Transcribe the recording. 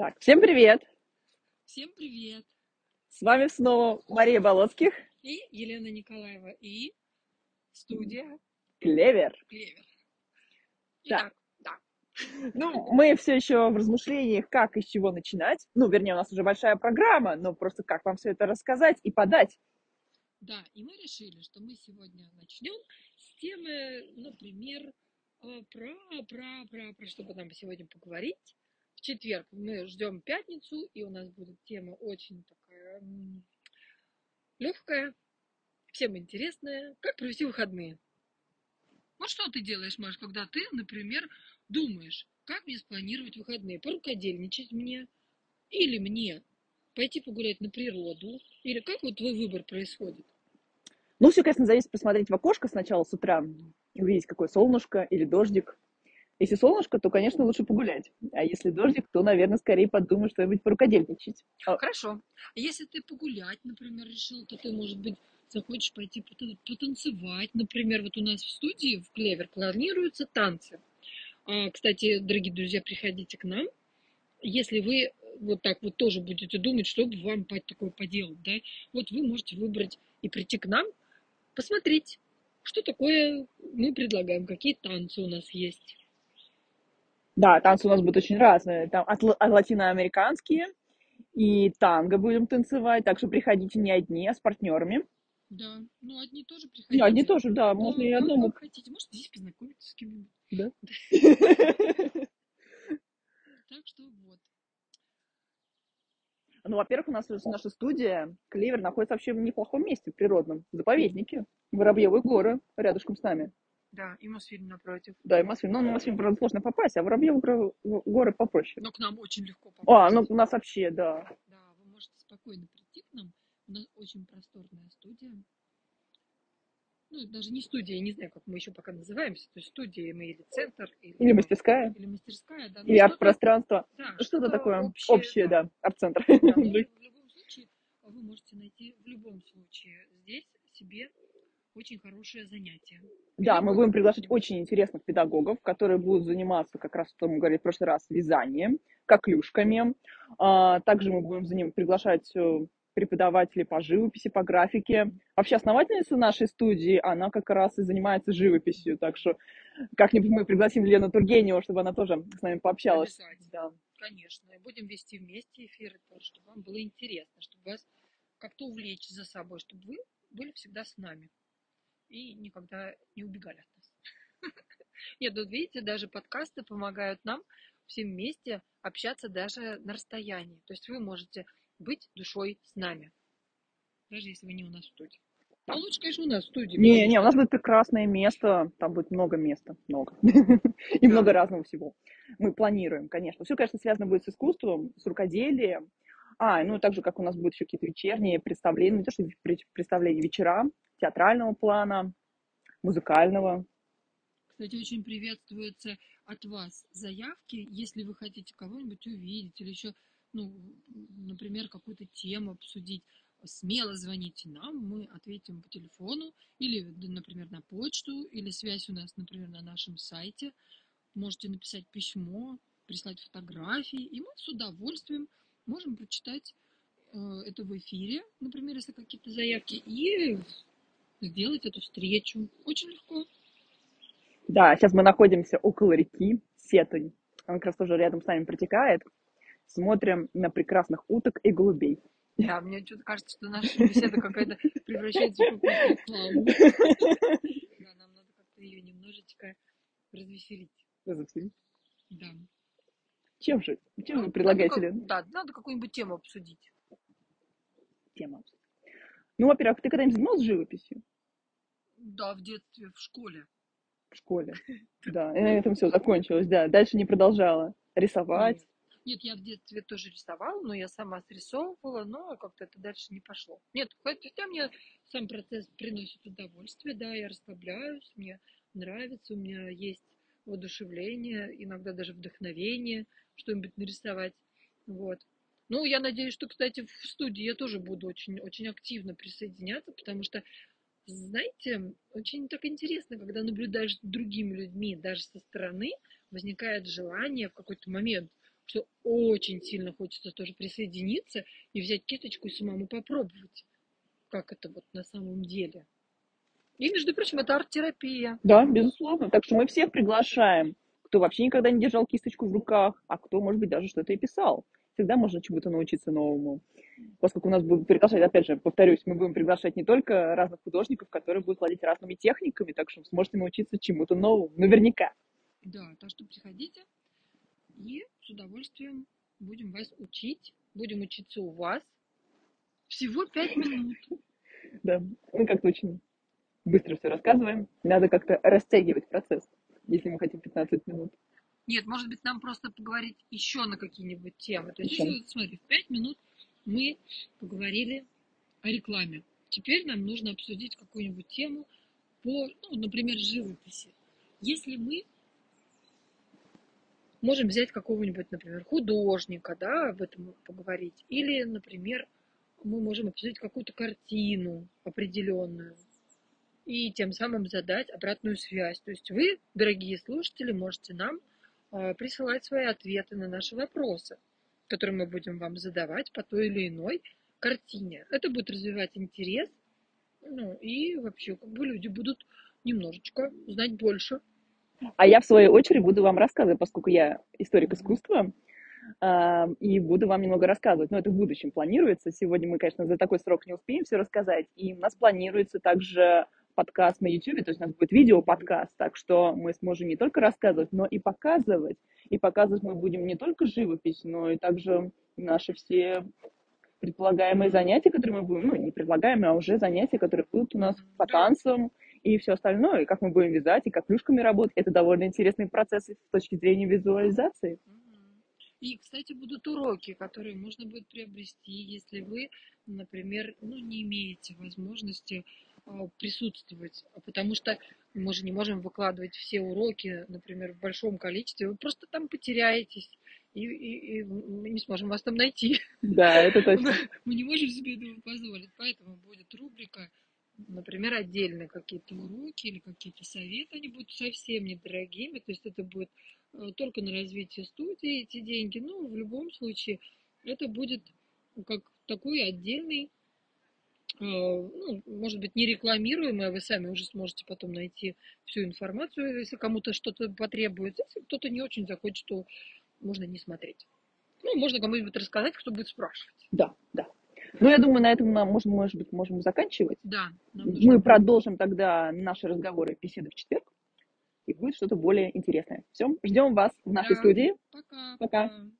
Так, всем привет! Всем привет! С вами снова Мария Болоцких И Елена Николаева, и студия Клевер. Клевер. Да. Итак, да. Ну, мы все еще в размышлениях, как и с чего начинать. Ну, вернее, у нас уже большая программа, но просто как вам все это рассказать и подать. Да, и мы решили, что мы сегодня начнем с темы, например, э, про, про, про, про что бы нам сегодня поговорить. В четверг мы ждем пятницу, и у нас будет тема очень такая легкая, всем интересная. Как провести выходные? Вот что ты делаешь, Маш, когда ты, например, думаешь, как мне спланировать выходные? Порукодельничать мне? Или мне пойти погулять на природу? Или как вот твой выбор происходит? Ну, все, конечно, зависит посмотреть в окошко сначала с утра, увидеть, какое солнышко или дождик. Если солнышко, то, конечно, лучше погулять. А если дождик, то, наверное, скорее подумать что-нибудь порукодельничать. А- Хорошо. А если ты погулять, например, решил, то ты, может быть, захочешь пойти пота- потанцевать. Например, вот у нас в студии в Клевер планируются танцы. А, Кстати, дорогие друзья, приходите к нам. Если вы вот так вот тоже будете думать, что бы вам такое поделать, да, вот вы можете выбрать и прийти к нам, посмотреть, что такое мы предлагаем, какие танцы у нас есть. Да, танцы у нас будут очень разные. Там от, от латиноамериканские и танго будем танцевать. Так что приходите не одни, а с партнерами. Да, ну одни тоже приходите. одни тоже, да, можно Да, и как- одному. как хотите. Может, здесь познакомиться с кем-нибудь. Да. Так что вот. Ну, во-первых, у нас наша студия Клевер находится вообще в неплохом месте, в природном заповеднике. Воробьевые горы рядышком с нами. Да, и Мосфильм напротив. Да, и Мосфильм. Ну, на Мосфильм, правда, сложно попасть, а Воробьевые горы, попроще. Но к нам очень легко попасть. А, ну у нас вообще, да. Да, вы можете спокойно прийти к нам. У нас очень просторная студия. Ну, даже не студия, я не знаю, как мы еще пока называемся. То есть студия мы или центр, или, Или мастерская, или мастерская, да. ну, или арт-пространство. да, Что-то такое общее, общее, да, арт-центр. Да, но в любом случае, вы можете найти в любом случае здесь себе очень хорошее занятие. Да, мы будем приглашать очень интересных педагогов, которые будут заниматься, как раз, что мы говорили в прошлый раз, вязанием, коклюшками. А, Также мы будем за ним приглашать э, преподавателей по живописи, по графике. Вообще основательница нашей студии, она как раз и занимается живописью, так что как-нибудь мы пригласим Лену Тургеневу, чтобы она тоже с нами пообщалась. Да. Конечно, и будем вести вместе эфиры чтобы вам было интересно, чтобы вас как-то увлечь за собой, чтобы вы были всегда с нами и никогда не убегали от нас. Нет, вот видите, даже подкасты помогают нам всем вместе общаться даже на расстоянии. То есть вы можете быть душой с нами, даже если вы не у нас в студии. Ну, лучше, конечно, у нас в студии. Не, не, у нас будет прекрасное место, там будет много места, много. И много разного всего. Мы планируем, конечно. Все, конечно, связано будет с искусством, с рукоделием. А, ну, так же, как у нас будут еще какие-то вечерние представления, не то, что пре- представления, вечера театрального плана, музыкального. Кстати, очень приветствуются от вас заявки, если вы хотите кого-нибудь увидеть или еще, ну, например, какую-то тему обсудить. Смело звоните нам, мы ответим по телефону или, например, на почту, или связь у нас, например, на нашем сайте. Можете написать письмо, прислать фотографии, и мы с удовольствием можем прочитать э, это в эфире, например, если какие-то заявки, и сделать эту встречу. Очень легко. Да, сейчас мы находимся около реки Сетунь. Она как раз тоже рядом с нами протекает. Смотрим на прекрасных уток и голубей. Да, мне что-то кажется, что наша беседа какая-то превращается в. Да, нам надо как-то ее немножечко развеселить. Да. Чем же? Чем вы предлагаете, Лен? Да, надо какую-нибудь тему обсудить. Тема. Ну, во-первых, ты когда-нибудь занималась живописью? Да, в детстве, в школе. в школе. Да, и на этом все закончилось, да. Дальше не продолжала рисовать. Нет. Я в детстве тоже рисовала, но я сама срисовывала, но как-то это дальше не пошло. Нет, хотя мне сам процесс приносит удовольствие, да, я расслабляюсь, мне нравится, у меня есть воодушевление, иногда даже вдохновение что-нибудь нарисовать. Вот. Ну, я надеюсь, что, кстати, в студии я тоже буду очень, очень активно присоединяться, потому что, знаете, очень так интересно, когда наблюдаешь другими людьми, даже со стороны, возникает желание в какой-то момент что очень сильно хочется тоже присоединиться и взять кисточку и самому попробовать, как это вот на самом деле. И, между прочим, это арт-терапия. Да, безусловно. Так что мы всех приглашаем, кто вообще никогда не держал кисточку в руках, а кто, может быть, даже что-то и писал. Всегда можно чему-то научиться новому. Поскольку у нас будут приглашать, опять же, повторюсь, мы будем приглашать не только разных художников, которые будут владеть разными техниками, так что сможете научиться чему-то новому. Наверняка. Да, так что приходите и с удовольствием будем вас учить. Будем учиться у вас. Всего пять минут. Да, мы как-то очень быстро все рассказываем. Надо как-то растягивать процесс, если мы хотим 15 минут. Нет, может быть, нам просто поговорить еще на какие-нибудь темы. То есть, если, смотри, в пять минут мы поговорили о рекламе. Теперь нам нужно обсудить какую-нибудь тему по, ну, например, живописи. Если мы можем взять какого-нибудь, например, художника, да, об этом поговорить, или, например, мы можем обсудить какую-то картину определенную и тем самым задать обратную связь. То есть вы, дорогие слушатели, можете нам э, присылать свои ответы на наши вопросы, которые мы будем вам задавать по той или иной картине. Это будет развивать интерес, ну и вообще как бы люди будут немножечко знать больше. А я, в свою очередь, буду вам рассказывать, поскольку я историк искусства, а, и буду вам немного рассказывать. Но это в будущем планируется. Сегодня мы, конечно, за такой срок не успеем все рассказать. И у нас планируется также подкаст на YouTube, то есть у нас будет видео-подкаст, так что мы сможем не только рассказывать, но и показывать. И показывать мы будем не только живопись, но и также наши все предполагаемые занятия, которые мы будем, ну, не предполагаемые, а уже занятия, которые будут у нас по танцам и все остальное, и как мы будем вязать, и как клюшками работать. Это довольно интересные процессы с точки зрения визуализации. И, кстати, будут уроки, которые можно будет приобрести, если вы, например, ну, не имеете возможности присутствовать, А потому что мы же не можем выкладывать все уроки, например, в большом количестве, вы просто там потеряетесь, и, и- и мы не сможем вас там найти. Да, это точно. Мы не можем себе этого позволить, поэтому будет рубрика, например, отдельно какие-то уроки или какие-то советы, они будут совсем недорогими, то есть это будет э, только на развитие студии эти деньги, но в любом случае это будет как такой отдельный, э, ну, может быть, не рекламируемый, а вы сами уже сможете потом найти всю информацию, если кому-то что-то потребуется. Если кто-то не очень захочет, то можно не смотреть. Ну, можно кому-нибудь рассказать, кто будет спрашивать. Да, да. Ну, я думаю, на этом нам можем, может быть, можем заканчивать. Да, Мы продолжим тогда наши разговоры, беседы в четверг, и будет что-то более интересное. Все, ждем вас в нашей Да. студии. Пока. пока.